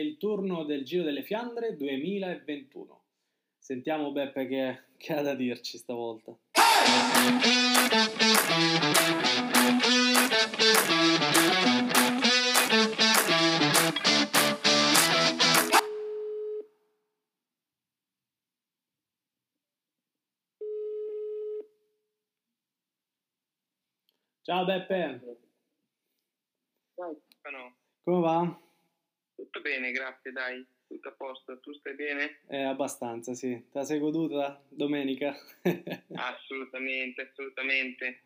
il turno del Giro delle Fiandre 2021. Sentiamo Beppe che, che ha da dirci stavolta. Ciao Beppe. No. Come va? Tutto bene, grazie, dai, tutto a posto. Tu stai bene? Eh, abbastanza, sì. Te la sei goduta domenica? assolutamente, assolutamente.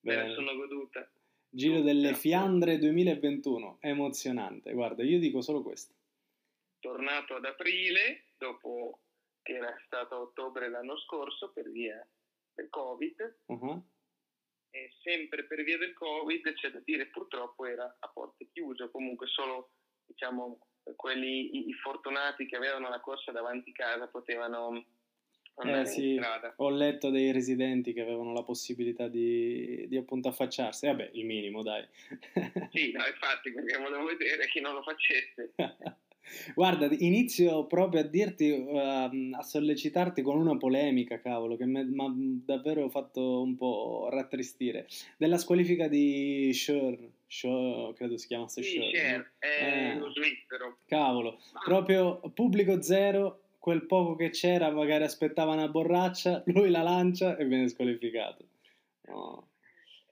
Me la sono goduta. Giro delle Fiandre 2021, emozionante. Guarda, io dico solo questo. Tornato ad aprile, dopo che era stato ottobre l'anno scorso per via del Covid. Uh-huh e sempre per via del Covid, c'è da dire purtroppo era a porte chiuse, comunque solo diciamo, quelli i, fortunati che avevano la corsa davanti casa potevano andare eh, sì, in strada. Ho letto dei residenti che avevano la possibilità di, di appunto affacciarsi, vabbè il minimo dai. sì, no, infatti perché volevo vedere chi non lo facesse. Guarda, inizio proprio a dirti, uh, a sollecitarti con una polemica, cavolo, che mi ha davvero fatto un po' rattristire. Della squalifica di Scher, credo si chiamasse sì, Scher, è eh, lo svizzero. Cavolo, ah. proprio pubblico zero, quel poco che c'era magari aspettava una borraccia, lui la lancia e viene squalificato. No.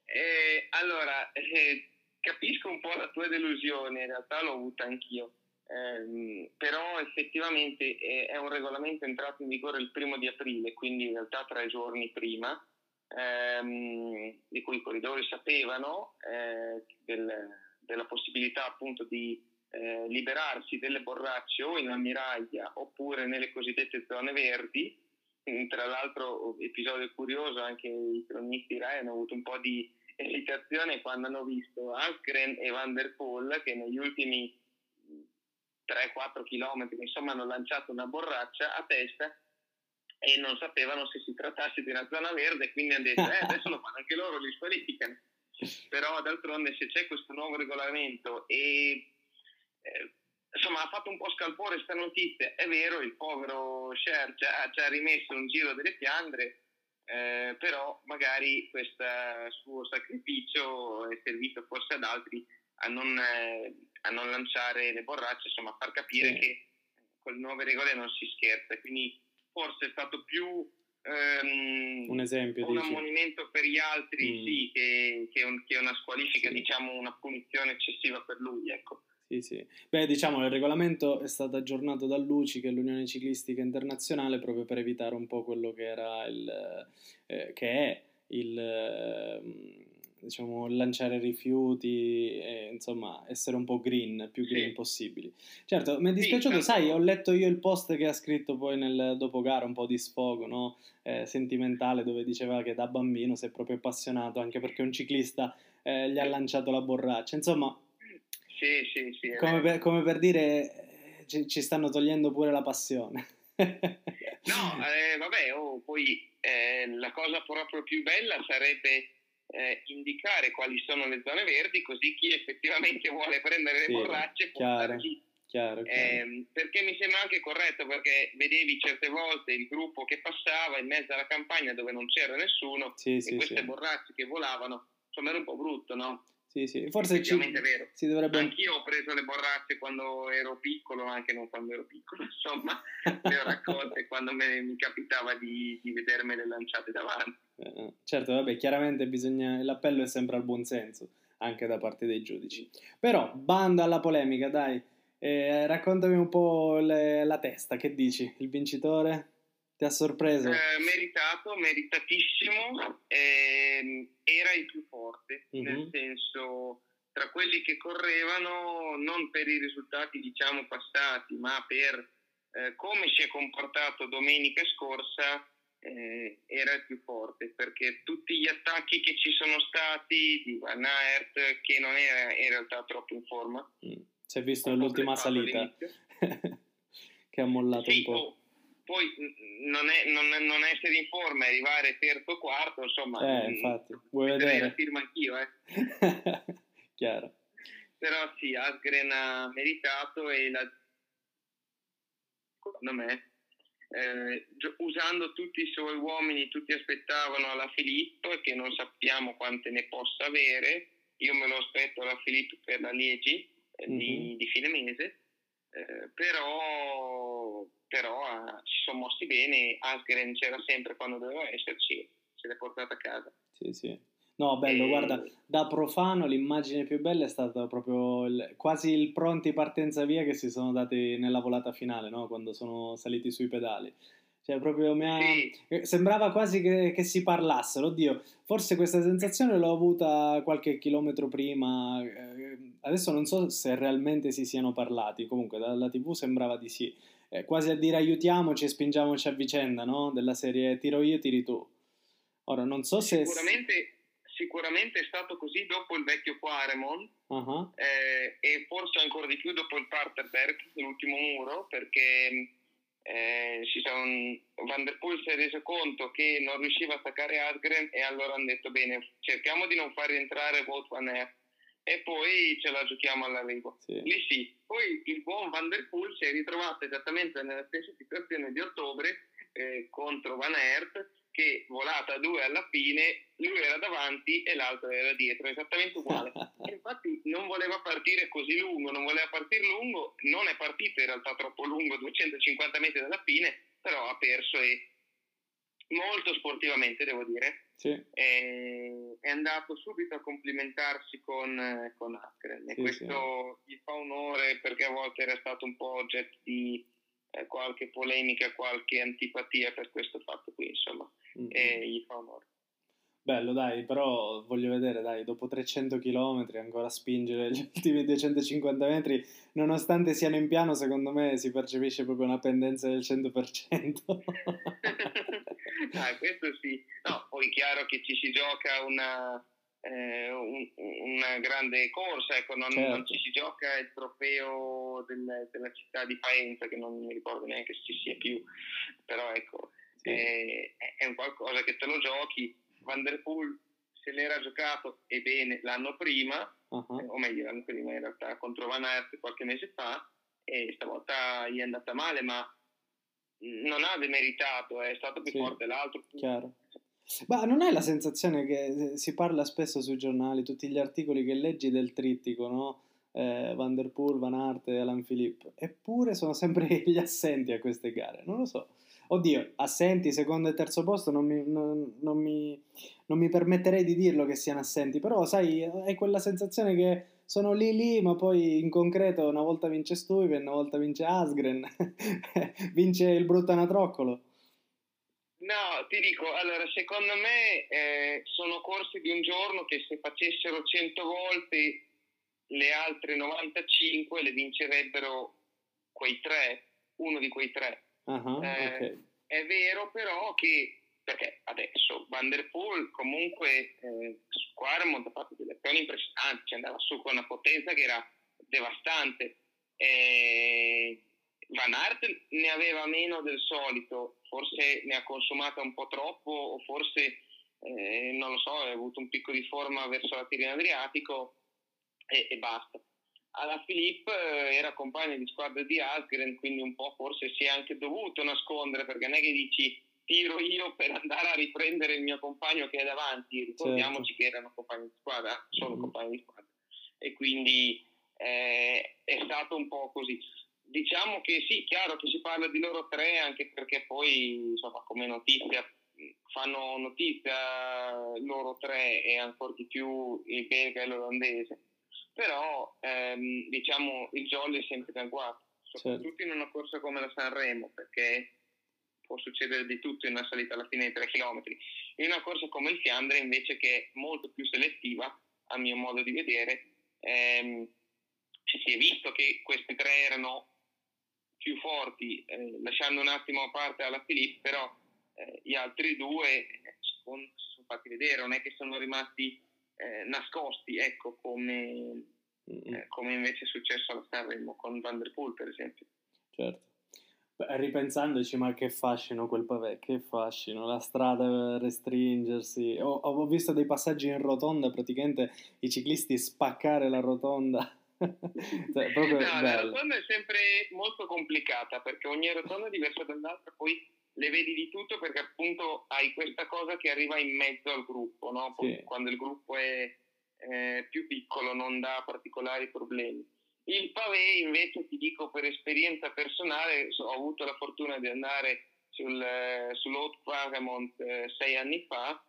Eh, allora, eh, capisco un po' la tua delusione, in realtà l'ho avuta anch'io eh, però effettivamente è, è, un regolamento entrato in vigore il primo di aprile, quindi in realtà tre giorni prima, ehm, di cui i corridori sapevano eh, del, della possibilità appunto di eh, liberarsi delle borracce o in ammiraglia oppure nelle cosiddette zone verdi. Tra l'altro, episodio curioso, anche i cronisti Rai hanno avuto un po' di esitazione quando hanno visto Askren e Van der Poel che negli ultimi 3-4 km, insomma hanno lanciato una borraccia a testa e non sapevano se si trattasse di una zona verde, quindi hanno detto eh, adesso lo fanno anche loro, li squalificano. Però d'altronde se c'è questo nuovo regolamento e eh, insomma ha fatto un po' scalpore questa notizia, è vero, il povero Scher ci ha, ci ha rimesso un giro delle Fiandre, eh, però magari questo suo sacrificio è servito forse ad altri a non, eh, a non lanciare le borracce, insomma a far capire sì. che con le nuove regole non si scherza. Quindi forse è stato più um, un esempio, un ammonimento per gli altri, mm. sì, che, che, un, che, una squalifica, sì. diciamo una punizione eccessiva per lui, ecco. Sì, sì. Beh, diciamo, il regolamento è stato aggiornato dall'UCI, che è l'Unione Ciclistica Internazionale, proprio per evitare un po' quello che era il... Eh, che è il... Diciamo, lanciare rifiuti e insomma essere un po' green, più green sì. possibili. Certo, mi è dispiaciuto, sì, sai, ho letto io il post che ha scritto poi nel dopogara, un po' di sfogo, no? eh, sentimentale, dove diceva che da bambino si è proprio appassionato, anche perché un ciclista eh, gli ha lanciato la borraccia. Insomma, sì, sì, sì, come, per, come, per, dire, eh, ci, ci, stanno togliendo pure la passione. no, eh, vabbè, oh, poi eh, la cosa proprio più bella sarebbe eh, indicare quali sono le zone verdi, così chi effettivamente vuole prendere le sì, borracce può chiaro, lì. Chiaro, chiaro. Eh, perché mi sembra anche corretto, perché vedevi certe volte il gruppo che passava in mezzo alla campagna dove non c'era nessuno sì, e sì, queste borracce che volavano, insomma era un po' brutto, no? Sì, sì, forse ci, vero. si dovrebbe... Anch'io ho preso le borracce quando ero piccolo, anche non quando ero piccolo, insomma, le ho raccolte quando me, mi capitava di, di vedermele lanciate davanti. Eh, certo, vabbè, chiaramente bisogna, l'appello è sempre al buon senso, anche da parte dei giudici. Però, bando alla polemica, dai, eh, raccontami un po' le, la testa, che dici? Il vincitore? Ti ha sorpreso? Eh, meritato, meritatissimo. Eh, era il più forte, mm-hmm. nel senso tra quelli che correvano non per i risultati diciamo passati, ma per eh, come si è comportato domenica scorsa eh, era il più forte perché tutti gli attacchi che ci sono stati di Van Aert che non era in realtà troppo in forma mm. si è visto nell'ultima salita che ha mollato sì, un po' oh, poi non, è, non, non, essere in forma e arrivare terzo quarto, insomma, eh, infatti, vuoi vedere? la firma anch'io, eh. Chiaro. Però sì, Asgren ha meritato e la, secondo me, eh, usando tutti i suoi uomini, tutti aspettavano alla Filippo e che non sappiamo quante ne possa avere. Io me lo aspetto alla Filippo per la Liegi eh, di, di, fine mese, eh, però, però ah, si sono mossi bene. Asgren c'era sempre quando doveva esserci, se l'è portata a casa. Sì, sì. No, bello, e... guarda, da profano l'immagine più bella è stata proprio il, quasi il pronti partenza via che si sono dati nella volata finale, no? Quando sono saliti sui pedali. Cioè, proprio mi ha... Sì. Eh, sembrava quasi che, che, si parlassero. Oddio, forse questa sensazione l'ho avuta qualche chilometro prima. Eh, adesso non so se realmente si siano parlati. Comunque, dalla TV sembrava di sì. Eh, quasi a dire aiutiamoci e spingiamoci a vicenda, no? Della serie tiro io, tiri tu. Ora, non so se... Sicuramente sicuramente è stato così dopo il vecchio Quaremon uh-huh. eh, e forse ancora di più dopo il Parterberg, l'ultimo muro, perché eh, son, Van der Poel si è reso conto che non riusciva a attaccare Asgren e allora hanno detto bene, cerchiamo di non far rientrare Wout van Aert e poi ce la giochiamo all'arrivo. Sì. Lì sì. Poi il buon Van der Poel si è ritrovato esattamente nella stessa situazione di ottobre eh, contro Van Aert che volata due alla fine, lui era davanti e l'altro era dietro, esattamente uguale. infatti non voleva partire così lungo, non voleva partire lungo, non è partito in realtà troppo lungo, 250 metri dalla fine, però ha perso e molto sportivamente devo dire. Sì. E, è andato subito a complimentarsi con, con Askren e sì, questo sì. gli fa onore perché a volte era stato un po' oggetto di eh, qualche polemica, qualche antipatia per questo fatto qui, insomma, mm-hmm. E gli fa onore. Bello, dai, però voglio vedere, dai, dopo 300 km ancora spingere gli ultimi 250 metri, nonostante siano in piano, secondo me si percepisce proprio una pendenza del 100%. ah, questo sì. No, poi è chiaro che ci si gioca una, eh, un, una grande corsa, ecco, non, certo. non, ci si gioca il trofeo del, della città di Faenza, che non mi ricordo neanche se ci sia più, però ecco, sì. è, un qualcosa che te lo giochi. Van der Poel se l'era giocato e bene l'anno prima, uh-huh. o meglio l'anno prima in realtà contro Van Aert qualche mese fa, e stavolta gli è andata male, ma non ha demeritato, è stato più sì. forte l'altro. Chiaro. Ma non hai la sensazione che eh, si parla spesso sui giornali, tutti gli articoli che leggi del trittico, no? Eh, Van der Poel, Van Aert e Alan Philippe, eppure sono sempre gli assenti a queste gare, non lo so. Oddio, assenti, secondo e terzo posto non mi, non, non, mi, non mi, permetterei di dirlo che siano assenti, però sai, hai quella sensazione che sono lì lì, ma poi in concreto una volta vince Stuyven, una volta vince Asgren, vince il brutto anatroccolo. No, ti dico, allora, secondo me eh, sono corse di un giorno che se facessero 100 volte le altre 95 le vincerebbero quei tre, uno di quei tre. Uh-huh, eh, okay. È vero però che, perché adesso Van der Poel comunque eh, su Quarmont ha fatto delle azioni impressionanti, cioè andava su con una potenza che era devastante. Eh, Van Aert ne aveva meno del solito, forse ne ha consumata un po' troppo o forse, eh, non lo so, ha avuto un picco di forma verso la Tirreno Adriatico e, e basta. Alla Filippo eh, era compagno di squadra di Asgren, quindi un po' forse si è anche dovuto nascondere perché non è che dici tiro io per andare a riprendere il mio compagno che è davanti, ricordiamoci certo. che erano compagni di squadra, sono mm-hmm. compagni di squadra e quindi eh, è stato un po' così diciamo che sì, chiaro che si parla di loro tre anche perché poi insomma come notizia fanno notizia loro tre e ancora di più il belga e l'olandese però ehm, diciamo il jolly è sempre guardo soprattutto certo. in una corsa come la Sanremo perché può succedere di tutto in una salita alla fine di 3 km in una corsa come il Fiandre invece che è molto più selettiva a mio modo di vedere. Ehm, si è visto che questi tre erano più forti, eh, lasciando un attimo a parte alla Filippo, però eh, gli altri due secondo, si sono fatti vedere, non è che sono rimasti eh, nascosti, ecco, come, eh, come, invece è successo alla Sanremo con Van der Poel, per esempio. Certo. Beh, ripensandoci, ma che fascino quel pavè, che fascino, la strada restringersi. Ho, ho visto dei passaggi in rotonda, praticamente i ciclisti spaccare la rotonda cioè, proprio no, la rotonda è sempre molto complicata perché ogni rotonda è diversa dall'altra, poi le vedi di tutto perché appunto hai questa cosa che arriva in mezzo al gruppo, no? sì. quando il gruppo è eh, più piccolo non dà particolari problemi. Il pavé invece ti dico per esperienza personale, ho avuto la fortuna di andare sul, sull'Haute Paramount eh, sei anni fa,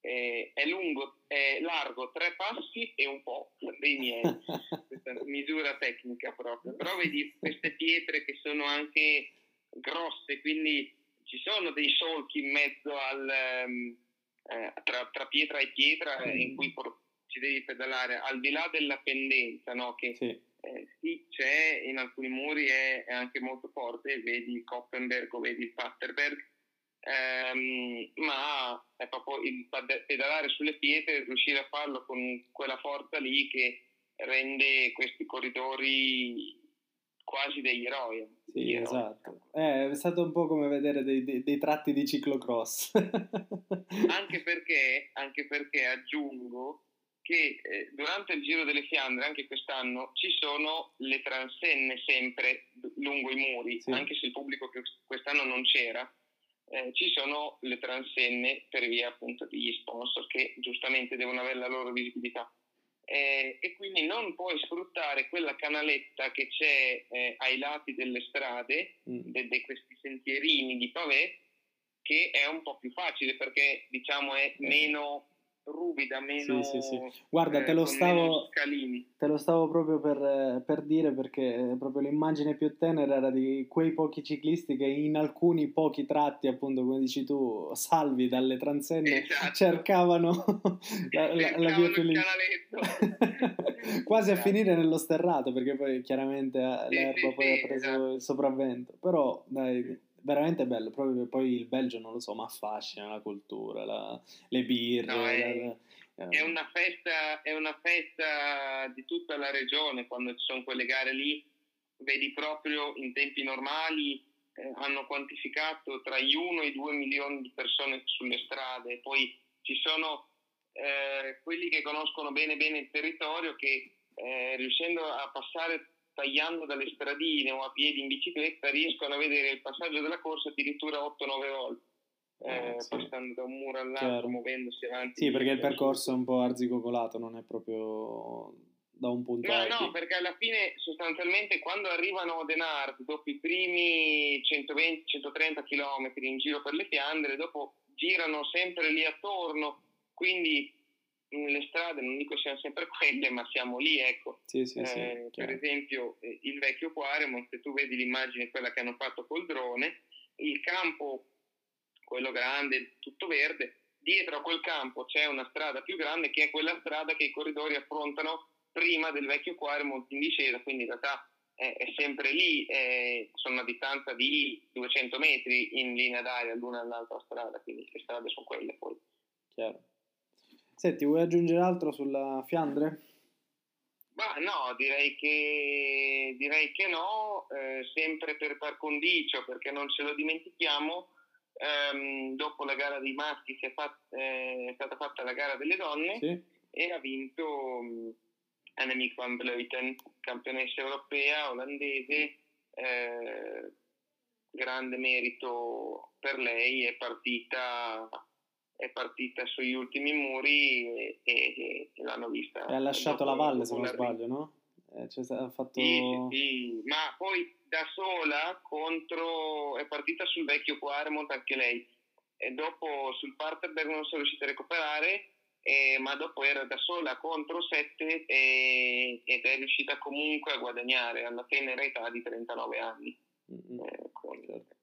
eh, è lungo, è largo tre passi e un po' dei miei, questa misura tecnica proprio, però vedi queste pietre che sono anche grosse, quindi ci sono dei solchi in mezzo al, um, eh, tra, tra, pietra e pietra mm. in cui ci devi pedalare, al di là della pendenza, no? che sì. Eh, sì c'è in alcuni muri, è, è, anche molto forte, vedi il Koppenberg o vedi il Paterberg, ehm, ma è proprio il pedalare sulle pietre, riuscire a farlo con quella forza lì che rende questi corridori quasi degli eroi. Sì, eroi. esatto. Eh, è stato un po' come vedere dei, dei, dei tratti di ciclocross. anche, perché, anche perché aggiungo che eh, durante il Giro delle Fiandre, anche quest'anno, ci sono le transenne sempre lungo i muri, sì. anche se il pubblico che quest'anno non c'era, eh, ci sono le transenne per via appunto degli sponsor che giustamente devono avere la loro visibilità eh, e quindi non puoi sfruttare quella canaletta che c'è eh, ai lati delle strade, mm. di de questi sentierini di pavé, che è un po' più facile perché diciamo è eh. meno ruvida, meno... Sì, sì, sì. Guarda, te, lo eh, stavo, te lo stavo proprio per, per, dire perché proprio l'immagine più tenera era di quei pochi ciclisti che in alcuni pochi tratti, appunto come dici tu, salvi dalle transenne, esatto. cercavano la, la, la via più Quasi a finire nello sterrato perché poi chiaramente eh, l'erba poi ha preso esatto. il sopravvento. Però dai veramente bello, proprio poi il Belgio non lo so, ma affascina la cultura, la, le birre. No, è, la, è, una festa, è una festa di tutta la regione quando ci sono quelle gare lì, vedi proprio in tempi normali eh, hanno quantificato tra gli 1 e i 2 milioni di persone sulle strade, poi ci sono eh, quelli che conoscono bene bene il territorio che eh, riuscendo a passare tagliando dalle stradine o a piedi in bicicletta riescono a vedere il passaggio della corsa addirittura 8-9 volte. Eh, eh, sì. passando da un muro all'altro, Chiaro. muovendosi avanti. Sì, perché il percorso è un po' arzicocolato, non è proprio da un punto no, No, perché alla fine sostanzialmente quando arrivano a Denard, dopo i primi 120-130 km in giro per le Fiandre, dopo girano sempre lì attorno, quindi le strade non dico siano sempre quelle, ma siamo lì, ecco. Sì, sì, sì, eh, per esempio, eh, il vecchio Quaremont, se tu vedi l'immagine, quella che hanno fatto col drone, il campo, quello grande, tutto verde, dietro a quel campo c'è una strada più grande che è quella strada che i corridori affrontano prima del vecchio Quaremont in discesa, quindi in realtà è, è sempre lì, è, sono una distanza di 200 metri in linea d'aria l'una all'altra strada, quindi le strade sono quelle poi. Chiaro. Senti, vuoi aggiungere altro sulla Fiandre? Ma no, direi che, direi che no, eh, sempre per par condicio, perché non ce lo dimentichiamo, ehm, dopo la gara dei maschi è, fat, eh, è, stata fatta la gara delle donne sì. e ha vinto um, Annemiek van Vleuten, campionessa europea olandese, eh, grande merito per lei, è partita è partita sugli ultimi muri e, e, e l'hanno vista. E ha lasciato la valle, se non sbaglio, no? Eh, cioè, ha fatto... Sì, sì, ma poi da sola contro... è partita sul vecchio Quaremont anche lei. E dopo sul Parterberg non sono riuscita a recuperare, eh, ma dopo era da sola contro 7 e, ed è riuscita comunque a guadagnare alla tenera età di 39 anni. Mm-hmm. Eh, con, certo.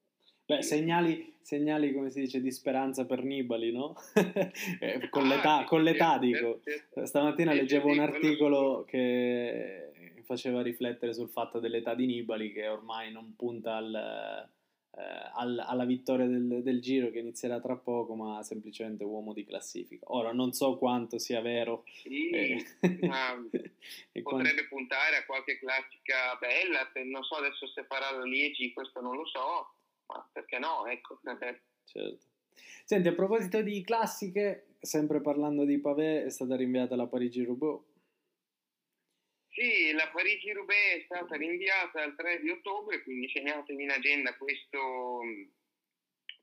Beh, segnali, segnali, come si dice, di speranza per Nibali, no? Eh, con, ah, l'età, con l'età, dico. Stamattina leggevo un articolo che faceva riflettere sul fatto dell'età di Nibali, che ormai non punta al, eh, al, alla vittoria del, del, Giro che inizierà tra poco, ma semplicemente uomo di classifica. Ora, non so quanto sia vero. Sì, eh, potrebbe quanto... puntare a qualche classica bella, non so adesso se farà la Liegi, questo non lo so perché no? Ecco. certo. Senti, a proposito di classiche, sempre parlando di Pavé, è stata rinviata la Parigi-Roubaix. Sì, la Parigi-Roubaix è stata rinviata al 3 di ottobre, quindi segnatevi in agenda questo,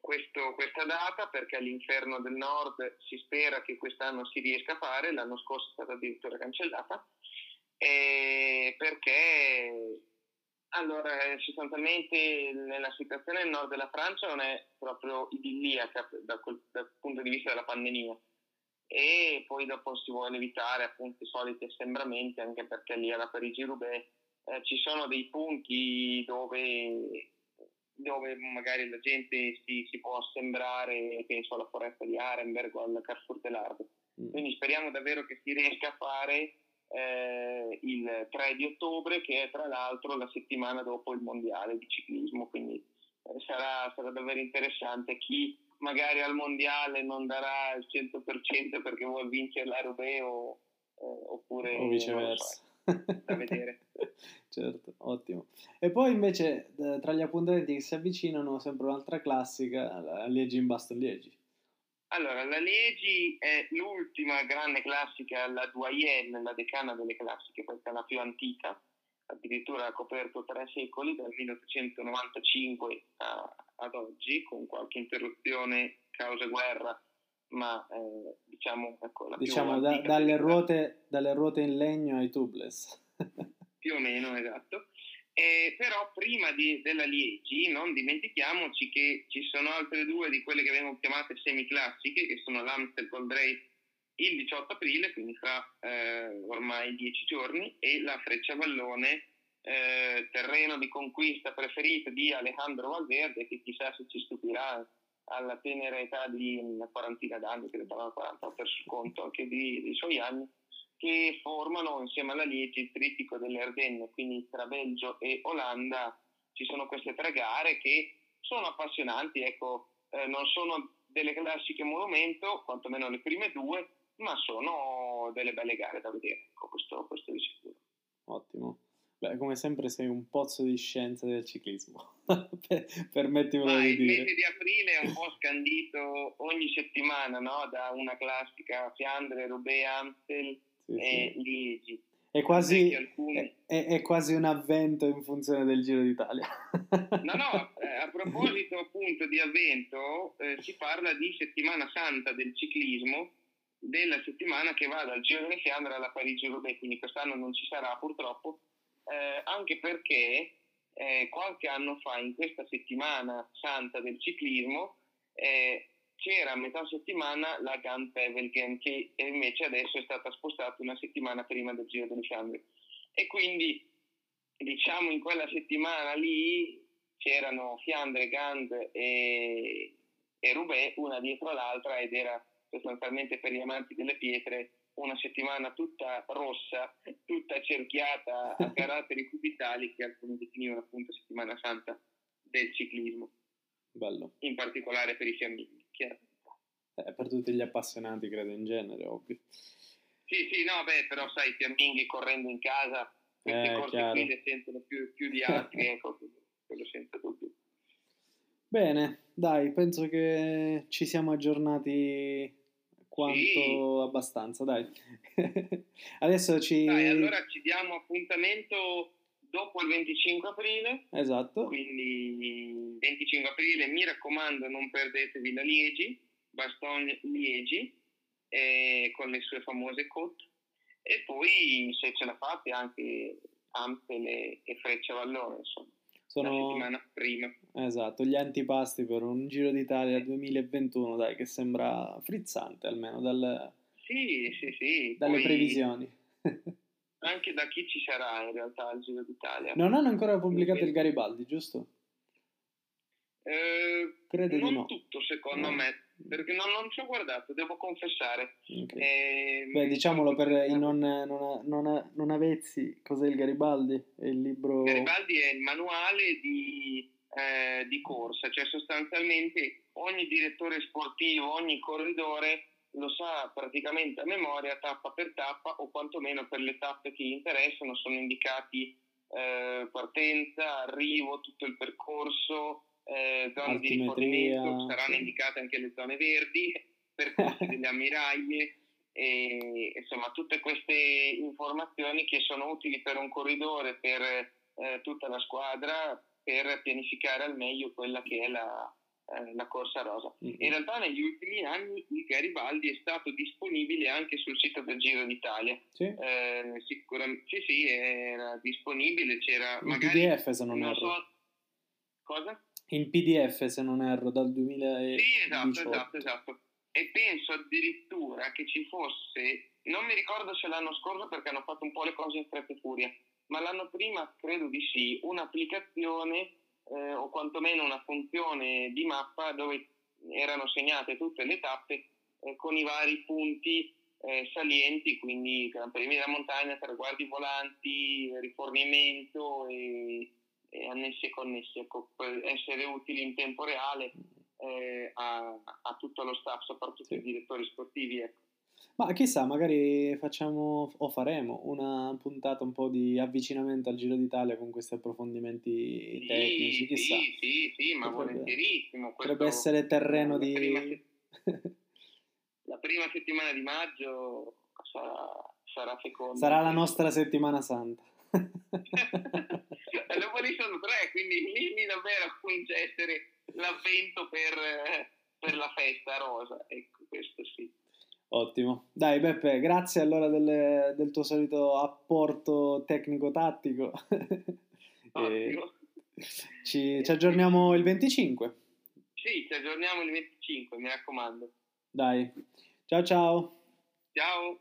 questo, questa data perché all'inferno del nord si spera che quest'anno si riesca a fare, l'anno scorso è stata addirittura cancellata, perché allora, sostanzialmente la situazione nel nord della Francia non è proprio idilliaca dal, dal punto di vista della pandemia e poi dopo si vuole evitare appunto i soliti assembramenti anche perché lì alla Parigi-Roubaix eh, ci sono dei punti dove, dove magari la gente si, si, può assembrare, penso alla foresta di Arenberg o al Carrefour dell'Arbe. Mm. Quindi speriamo davvero che si riesca a fare eh, il 3 di ottobre che è tra l'altro la settimana dopo il mondiale di ciclismo, quindi eh, sarà, sarà davvero interessante chi magari al mondiale non darà il 100% perché vuole vincere l'Aerobeo o, eh, oppure o viceversa. So, da vedere. certo, ottimo. E poi invece tra gli appuntamenti che si avvicinano sempre un'altra classica, la Liegi in Baston Liegi. Allora, la Liegi è l'ultima grande classica, la Doyenne, la decana delle classiche, questa è la più antica, addirittura ha coperto tre secoli, dal 1895 a, ad oggi, con qualche interruzione causa guerra, ma eh, diciamo, ecco, la diciamo da, dalle, ruote, dalle, ruote, in legno ai tubeless. più o meno, esatto. Eh, però prima di, della Liegi non dimentichiamoci che ci sono altre due di quelle che vengono chiamate semiclassiche, che sono l'Amstel Race il 18 aprile, quindi fra eh, ormai dieci giorni, e la Frecciavallone eh, terreno di conquista preferito di Alejandro Valverde, che chissà se ci stupirà alla tenera età di una quarantina d'anni, credo aveva 40 per conto anche di, dei suoi anni, che formano insieme alla Liegi il trittico delle Ardenne, quindi tra Belgio e Olanda ci sono queste tre gare che sono appassionanti, ecco, eh, non sono delle classiche monumento, quantomeno le prime due, ma sono delle belle gare da vedere, ecco, questo, questo di sicuro. Ottimo. Beh, come sempre sei un pozzo di scienza del ciclismo, permettimelo di dire. Il mese di aprile è un po' scandito ogni settimana, no? Da una classica Fiandre, Roubaix, Amstel sì, e sì. Liegi. È quasi, alcuni... è, è quasi, un avvento in funzione del Giro d'Italia. no, no, eh, a proposito appunto di avvento, eh, si parla di settimana santa del ciclismo, della settimana che va dal Giro di Fiandre alla Parigi-Roubaix, quindi quest'anno non ci sarà purtroppo, eh, anche perché eh, qualche anno fa, in questa settimana santa del ciclismo, eh, c'era a metà settimana la Gun Pevelgen che invece adesso è stata spostata una settimana prima del Giro delle Fiandre. E quindi diciamo in quella settimana lì c'erano Fiandre, Gand e, e Roubaix una dietro l'altra ed era sostanzialmente per gli amanti delle pietre una settimana tutta rossa, tutta cerchiata a caratteri cubitali che alcuni definivano appunto settimana santa del ciclismo. Bello. In particolare per i fiamminghi, chiaro. Eh, per tutti gli appassionati, credo, in genere, ovvio. Sì, sì, no, beh, però sai, i fiamminghi correndo in casa, queste eh, cose chiaro. qui le sentono più, più di altri, ecco, quello senza dubbio. Bene, dai, penso che ci siamo aggiornati quanto sì. abbastanza, dai. Adesso ci... Dai, allora ci diamo appuntamento dopo il 25 aprile. Esatto. Quindi 25 aprile, mi raccomando, non perdetevi la Liegi, Baston Liegi, eh, con le sue famose côte. E poi, se ce la fate, anche Ampel e, Freccia Vallone, insomma. Sono... La settimana prima. Esatto, gli antipasti per un Giro d'Italia 2021, dai, che sembra frizzante almeno dal, sì, sì, sì. dalle Poi, previsioni. anche da chi ci sarà in realtà al Giro d'Italia. Non hanno ancora pubblicato il Garibaldi, giusto? Eh, Credo non di no. tutto secondo no. me, perché non, non, ci ho guardato, devo confessare. Okay. Eh, Beh, diciamolo per i non, non, non, non avezzi, cos'è il Garibaldi? È il libro... Garibaldi è il manuale di eh, di corsa, cioè sostanzialmente ogni direttore sportivo, ogni corridore lo sa praticamente a memoria tappa per tappa o quantomeno per le tappe che gli interessano sono indicati eh, partenza, arrivo, tutto il percorso, eh, zone di rifornimento, saranno sì. indicate anche le zone verdi, percorsi delle ammiraglie e insomma tutte queste informazioni che sono utili per un corridore, per eh, tutta la squadra, per pianificare al meglio quella che è la, eh, la corsa rosa. Mm-hmm. In realtà negli ultimi anni il Garibaldi è stato disponibile anche sul sito del Giro d'Italia. Sì, eh, sicuramente sì, sì, era disponibile, c'era in magari... PDF se non, non erro. So, cosa? In PDF se non erro dal 2018. Sì, esatto, esatto, esatto. E penso addirittura che ci fosse, non mi ricordo se l'anno scorso perché hanno fatto un po' le cose in fretta e furia, ma l'anno prima credo di sì, un'applicazione eh, o quantomeno una funzione di mappa dove erano segnate tutte le tappe eh, con i vari punti eh, salienti, quindi primi della montagna, traguardi volanti, rifornimento e, e annessi e connessi, ecco, per essere utili in tempo reale eh, a, a, tutto lo staff, soprattutto ai direttori sportivi. Ecco. Ma chissà, magari facciamo o faremo una puntata un po' di avvicinamento al Giro d'Italia con questi approfondimenti sì, tecnici, chissà. Sì, sì, sì, ma potrebbe, volentierissimo. Potrebbe essere terreno la di... Prima, la prima settimana di maggio sarà, sarà feconda. Sarà la nostra settimana santa. dopo lì sono tre, quindi lì, davvero comincia a essere l'avvento per, per la festa rosa, ecco, questo. Ottimo. Dai Beppe, grazie allora del, del tuo solito apporto tecnico-tattico. Ottimo. Ci, ci, aggiorniamo il 25. Sì, ci aggiorniamo il 25, mi raccomando. Dai, ciao ciao. Ciao.